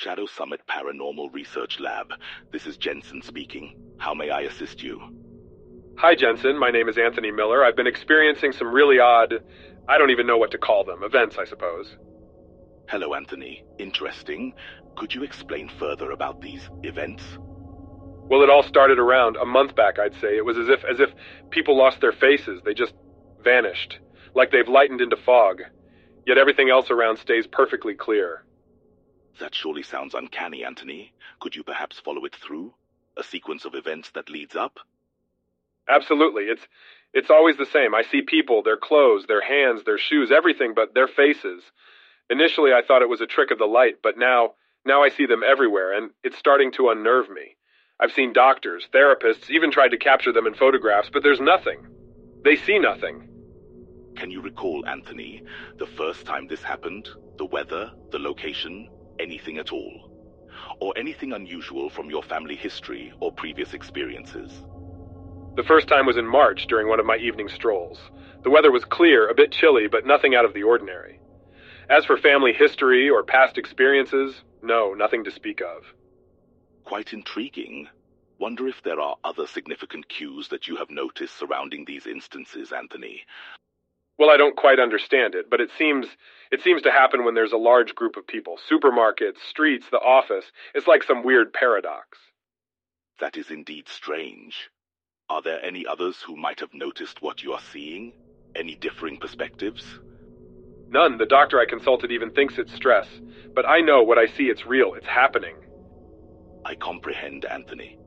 Shadow Summit Paranormal Research Lab. This is Jensen speaking. How may I assist you? Hi, Jensen. My name is Anthony Miller. I've been experiencing some really odd, I don't even know what to call them, events, I suppose. Hello, Anthony. Interesting. Could you explain further about these events? Well, it all started around a month back, I'd say. It was as if as if people lost their faces. They just vanished, like they've lightened into fog. Yet everything else around stays perfectly clear. That surely sounds uncanny, Anthony. Could you perhaps follow it through? A sequence of events that leads up? Absolutely. It's it's always the same. I see people, their clothes, their hands, their shoes, everything but their faces. Initially I thought it was a trick of the light, but now now I see them everywhere and it's starting to unnerve me. I've seen doctors, therapists, even tried to capture them in photographs, but there's nothing. They see nothing. Can you recall, Anthony, the first time this happened? The weather, the location, anything at all? Or anything unusual from your family history or previous experiences? The first time was in March during one of my evening strolls. The weather was clear, a bit chilly, but nothing out of the ordinary. As for family history or past experiences, no, nothing to speak of. Quite intriguing. Wonder if there are other significant cues that you have noticed surrounding these instances, Anthony. Well, I don't quite understand it, but it seems it seems to happen when there's a large group of people. Supermarkets, streets, the office. It's like some weird paradox. That is indeed strange. Are there any others who might have noticed what you are seeing? Any differing perspectives? None. The doctor I consulted even thinks it's stress. But I know what I see, it's real, it's happening. I comprehend, Anthony.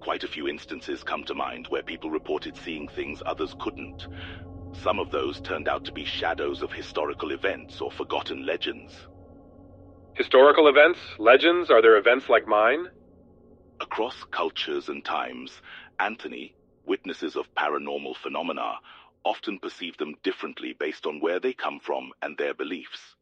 Quite a few instances come to mind where people reported seeing things others couldn't. Some of those turned out to be shadows of historical events or forgotten legends. Historical events? Legends? Are there events like mine? Across cultures and times, Anthony, witnesses of paranormal phenomena, often perceive them differently based on where they come from and their beliefs.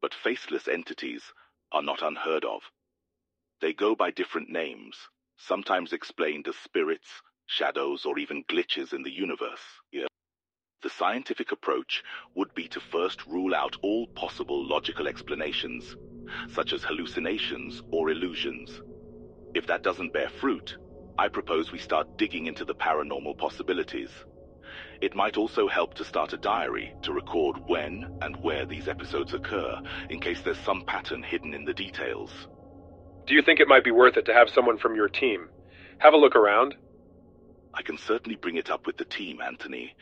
But faceless entities are not unheard of. They go by different names, sometimes explained as spirits, shadows, or even glitches in the universe. Yeah. The scientific approach would be to first rule out all possible logical explanations, such as hallucinations or illusions. If that doesn't bear fruit, I propose we start digging into the paranormal possibilities. It might also help to start a diary to record when and where these episodes occur, in case there's some pattern hidden in the details. Do you think it might be worth it to have someone from your team? Have a look around? I can certainly bring it up with the team, Anthony.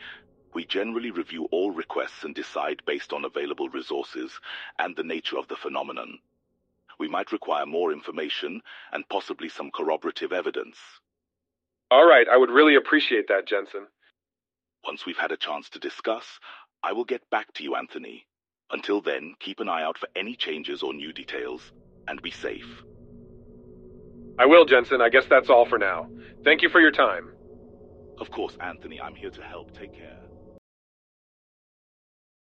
We generally review all requests and decide based on available resources and the nature of the phenomenon. We might require more information and possibly some corroborative evidence. All right, I would really appreciate that, Jensen. Once we've had a chance to discuss, I will get back to you, Anthony. Until then, keep an eye out for any changes or new details, and be safe. I will, Jensen. I guess that's all for now. Thank you for your time. Of course, Anthony, I'm here to help. Take care.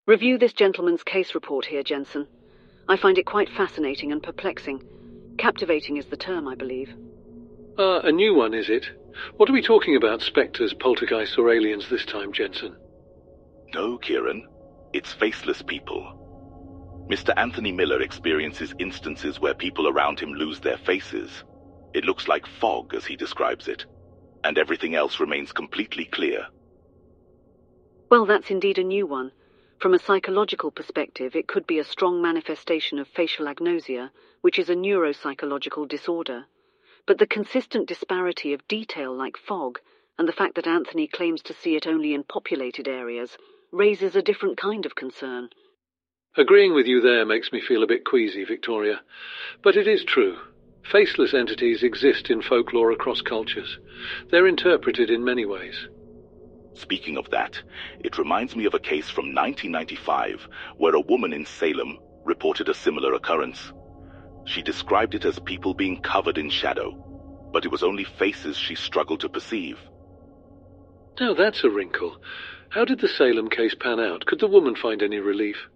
Review this gentleman's case report here, Jensen. I find it quite fascinating and perplexing. Captivating is the term, I believe. Ah, a new one, is it? What are we talking about, spectres, poltergeists, or aliens this time, Jensen? No, Kieran. It's faceless people. Mr. Anthony Miller experiences instances where people around him lose their faces. It looks like fog, as he describes it, and everything else remains completely clear. Well, that's indeed a new one. From a psychological perspective, it could be a strong manifestation of facial agnosia, which is a neuropsychological disorder. But the consistent disparity of detail like fog, and the fact that Anthony claims to see it only in populated areas, raises a different kind of concern. Agreeing with you there makes me feel a bit queasy, Victoria. But it is true. Faceless entities exist in folklore across cultures. They're interpreted in many ways. Speaking of that, it reminds me of a case from 1995 where a woman in Salem reported a similar occurrence. She described it as people being covered in shadow, but it was only faces she struggled to perceive. Now that's a wrinkle. How did the Salem case pan out? Could the woman find any relief?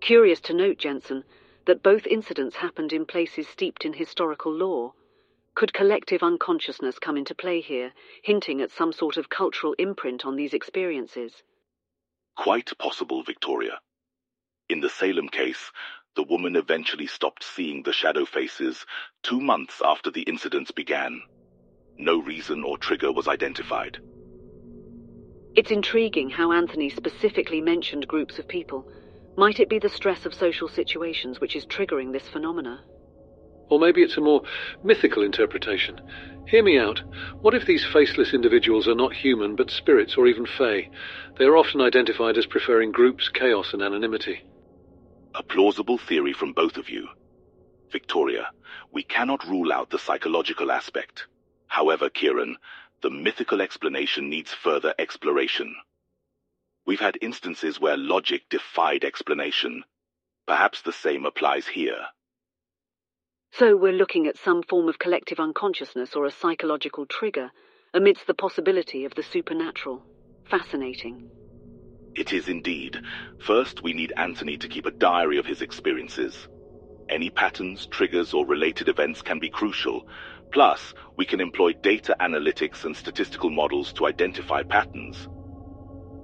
Curious to note, Jensen, that both incidents happened in places steeped in historical lore. Could collective unconsciousness come into play here, hinting at some sort of cultural imprint on these experiences? Quite possible, Victoria. In the Salem case, the woman eventually stopped seeing the shadow faces two months after the incidents began. No reason or trigger was identified. It's intriguing how Anthony specifically mentioned groups of people. Might it be the stress of social situations which is triggering this phenomena? Or maybe it's a more mythical interpretation. Hear me out. What if these faceless individuals are not human, but spirits or even fae? They are often identified as preferring groups, chaos, and anonymity. A plausible theory from both of you. Victoria, we cannot rule out the psychological aspect. However, Kieran, the mythical explanation needs further exploration. We've had instances where logic defied explanation. Perhaps the same applies here. So we're looking at some form of collective unconsciousness or a psychological trigger amidst the possibility of the supernatural. Fascinating. It is indeed. First, we need Anthony to keep a diary of his experiences. Any patterns, triggers, or related events can be crucial. Plus, we can employ data analytics and statistical models to identify patterns.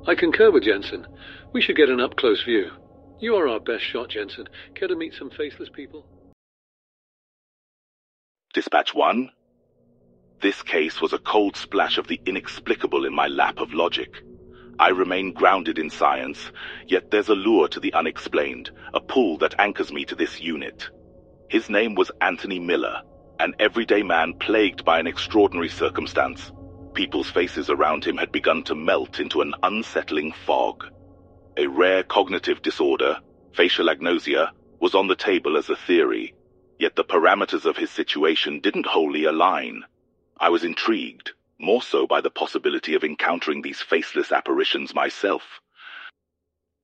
I concur with Jensen. We should get an up-close view. You are our best shot, Jensen. Care to meet some faceless people? Dispatch 1. This case was a cold splash of the inexplicable in my lap of logic. I remain grounded in science, yet there's a lure to the unexplained, a pull that anchors me to this unit. His name was Anthony Miller, an everyday man plagued by an extraordinary circumstance. People's faces around him had begun to melt into an unsettling fog. A rare cognitive disorder, facial agnosia, was on the table as a theory, Yet the parameters of his situation didn't wholly align. I was intrigued, more so by the possibility of encountering these faceless apparitions myself.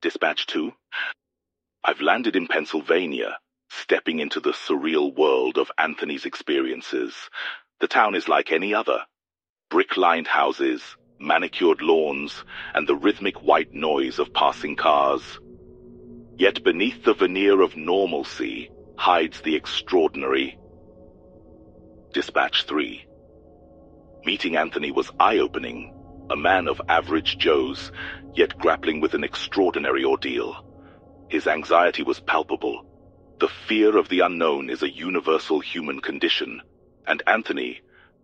Dispatch 2. I've landed in Pennsylvania, stepping into the surreal world of Anthony's experiences. The town is like any other. Brick-lined houses, manicured lawns, and the rhythmic white noise of passing cars. Yet beneath the veneer of normalcy hides the extraordinary. Dispatch 3 Meeting Anthony was eye-opening, a man of average Joes, yet grappling with an extraordinary ordeal. His anxiety was palpable. The fear of the unknown is a universal human condition, and Anthony,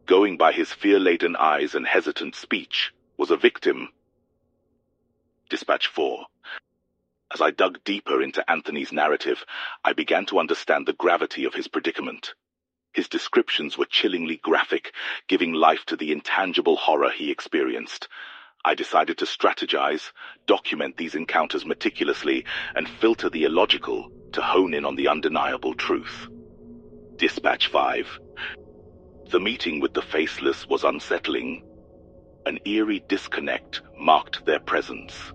going by his fear-laden eyes and hesitant speech, was a victim. Dispatch 4 as I dug deeper into Anthony's narrative, I began to understand the gravity of his predicament. His descriptions were chillingly graphic, giving life to the intangible horror he experienced. I decided to strategize, document these encounters meticulously, and filter the illogical to hone in on the undeniable truth. Dispatch 5 The meeting with the faceless was unsettling. An eerie disconnect marked their presence.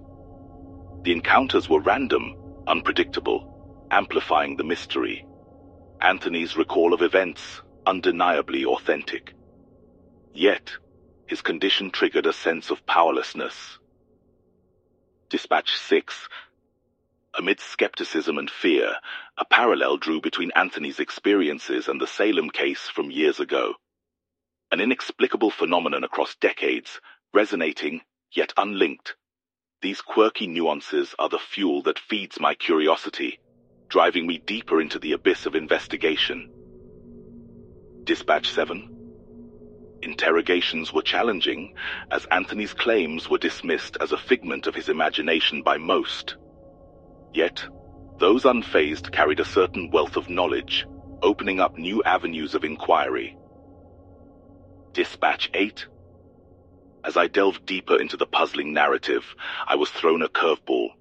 The encounters were random, unpredictable, amplifying the mystery. Anthony's recall of events, undeniably authentic. Yet, his condition triggered a sense of powerlessness. Dispatch 6. Amid skepticism and fear, a parallel drew between Anthony's experiences and the Salem case from years ago. An inexplicable phenomenon across decades, resonating, yet unlinked. These quirky nuances are the fuel that feeds my curiosity, driving me deeper into the abyss of investigation. Dispatch 7. Interrogations were challenging, as Anthony's claims were dismissed as a figment of his imagination by most. Yet, those unfazed carried a certain wealth of knowledge, opening up new avenues of inquiry. Dispatch 8. As I delved deeper into the puzzling narrative, I was thrown a curveball.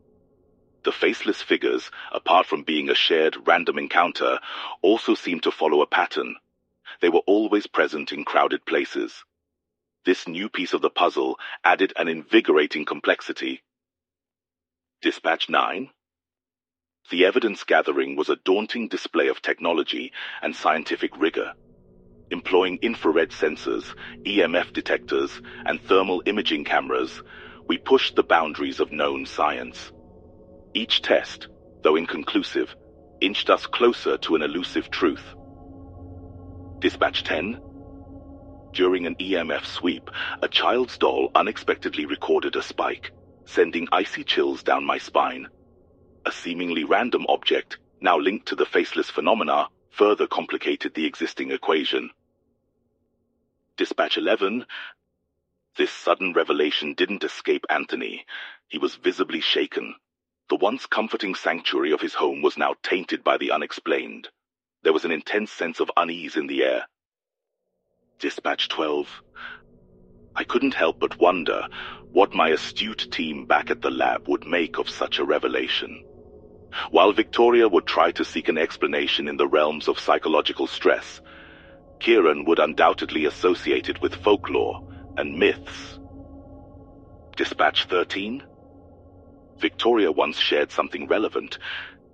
The faceless figures, apart from being a shared random encounter, also seemed to follow a pattern. They were always present in crowded places. This new piece of the puzzle added an invigorating complexity. Dispatch 9 The evidence gathering was a daunting display of technology and scientific rigor employing infrared sensors, EMF detectors, and thermal imaging cameras, we pushed the boundaries of known science. Each test, though inconclusive, inched us closer to an elusive truth. Dispatch 10. During an EMF sweep, a child's doll unexpectedly recorded a spike, sending icy chills down my spine. A seemingly random object, now linked to the faceless phenomena, further complicated the existing equation. Dispatch 11. This sudden revelation didn't escape Anthony. He was visibly shaken. The once comforting sanctuary of his home was now tainted by the unexplained. There was an intense sense of unease in the air. Dispatch 12. I couldn't help but wonder what my astute team back at the lab would make of such a revelation. While Victoria would try to seek an explanation in the realms of psychological stress, Kieran would undoubtedly associate it with folklore and myths. Dispatch 13? Victoria once shared something relevant.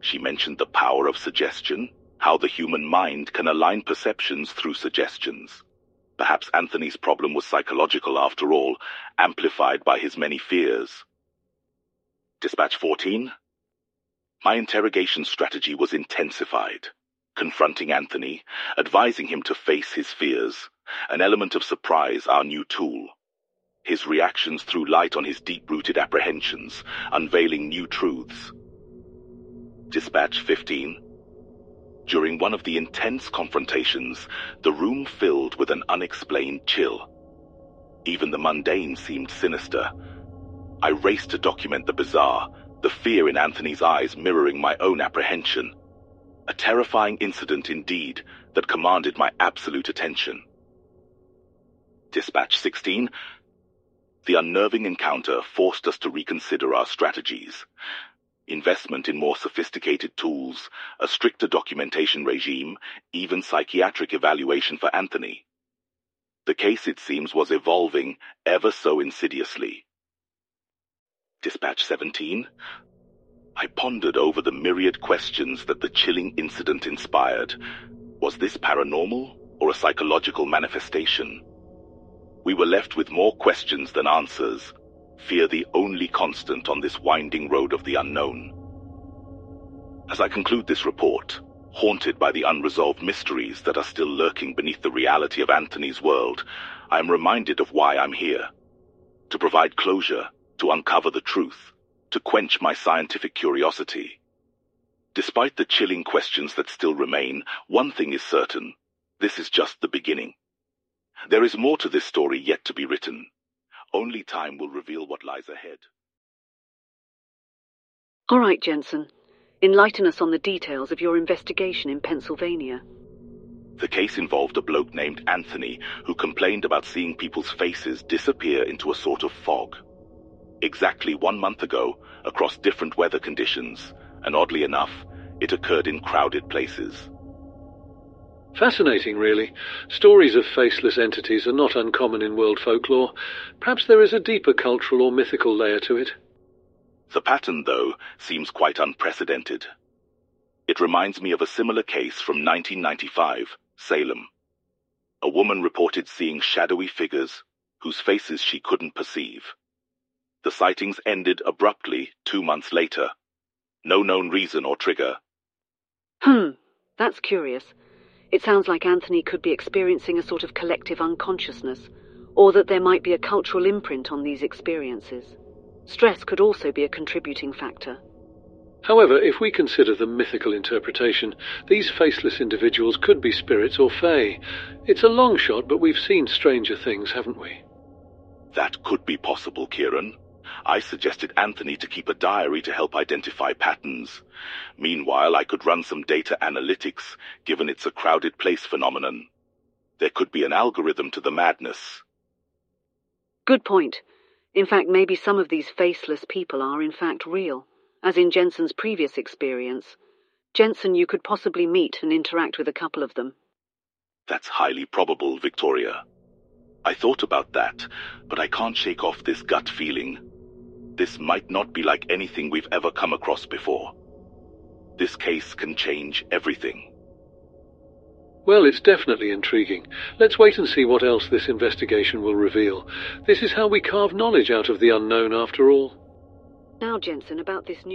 She mentioned the power of suggestion, how the human mind can align perceptions through suggestions. Perhaps Anthony's problem was psychological after all, amplified by his many fears. Dispatch 14? My interrogation strategy was intensified, confronting Anthony, advising him to face his fears, an element of surprise our new tool. His reactions threw light on his deep-rooted apprehensions, unveiling new truths. Dispatch 15. During one of the intense confrontations, the room filled with an unexplained chill. Even the mundane seemed sinister. I raced to document the bizarre, the fear in Anthony's eyes mirroring my own apprehension. A terrifying incident indeed that commanded my absolute attention. Dispatch 16. The unnerving encounter forced us to reconsider our strategies. Investment in more sophisticated tools, a stricter documentation regime, even psychiatric evaluation for Anthony. The case, it seems, was evolving ever so insidiously. Dispatch 17. I pondered over the myriad questions that the chilling incident inspired. Was this paranormal or a psychological manifestation? We were left with more questions than answers, fear the only constant on this winding road of the unknown. As I conclude this report, haunted by the unresolved mysteries that are still lurking beneath the reality of Anthony's world, I am reminded of why I'm here. To provide closure to uncover the truth, to quench my scientific curiosity. Despite the chilling questions that still remain, one thing is certain. This is just the beginning. There is more to this story yet to be written. Only time will reveal what lies ahead. All right, Jensen. Enlighten us on the details of your investigation in Pennsylvania. The case involved a bloke named Anthony who complained about seeing people's faces disappear into a sort of fog exactly one month ago across different weather conditions, and oddly enough, it occurred in crowded places. Fascinating, really. Stories of faceless entities are not uncommon in world folklore. Perhaps there is a deeper cultural or mythical layer to it. The pattern, though, seems quite unprecedented. It reminds me of a similar case from 1995, Salem. A woman reported seeing shadowy figures whose faces she couldn't perceive. The sightings ended abruptly two months later. No known reason or trigger. Hmm, that's curious. It sounds like Anthony could be experiencing a sort of collective unconsciousness, or that there might be a cultural imprint on these experiences. Stress could also be a contributing factor. However, if we consider the mythical interpretation, these faceless individuals could be spirits or fae. It's a long shot, but we've seen stranger things, haven't we? That could be possible, Kieran. I suggested Anthony to keep a diary to help identify patterns. Meanwhile, I could run some data analytics, given it's a crowded place phenomenon. There could be an algorithm to the madness. Good point. In fact, maybe some of these faceless people are in fact real, as in Jensen's previous experience. Jensen, you could possibly meet and interact with a couple of them. That's highly probable, Victoria. I thought about that, but I can't shake off this gut feeling. This might not be like anything we've ever come across before. This case can change everything. Well, it's definitely intriguing. Let's wait and see what else this investigation will reveal. This is how we carve knowledge out of the unknown, after all. Now, Jensen, about this new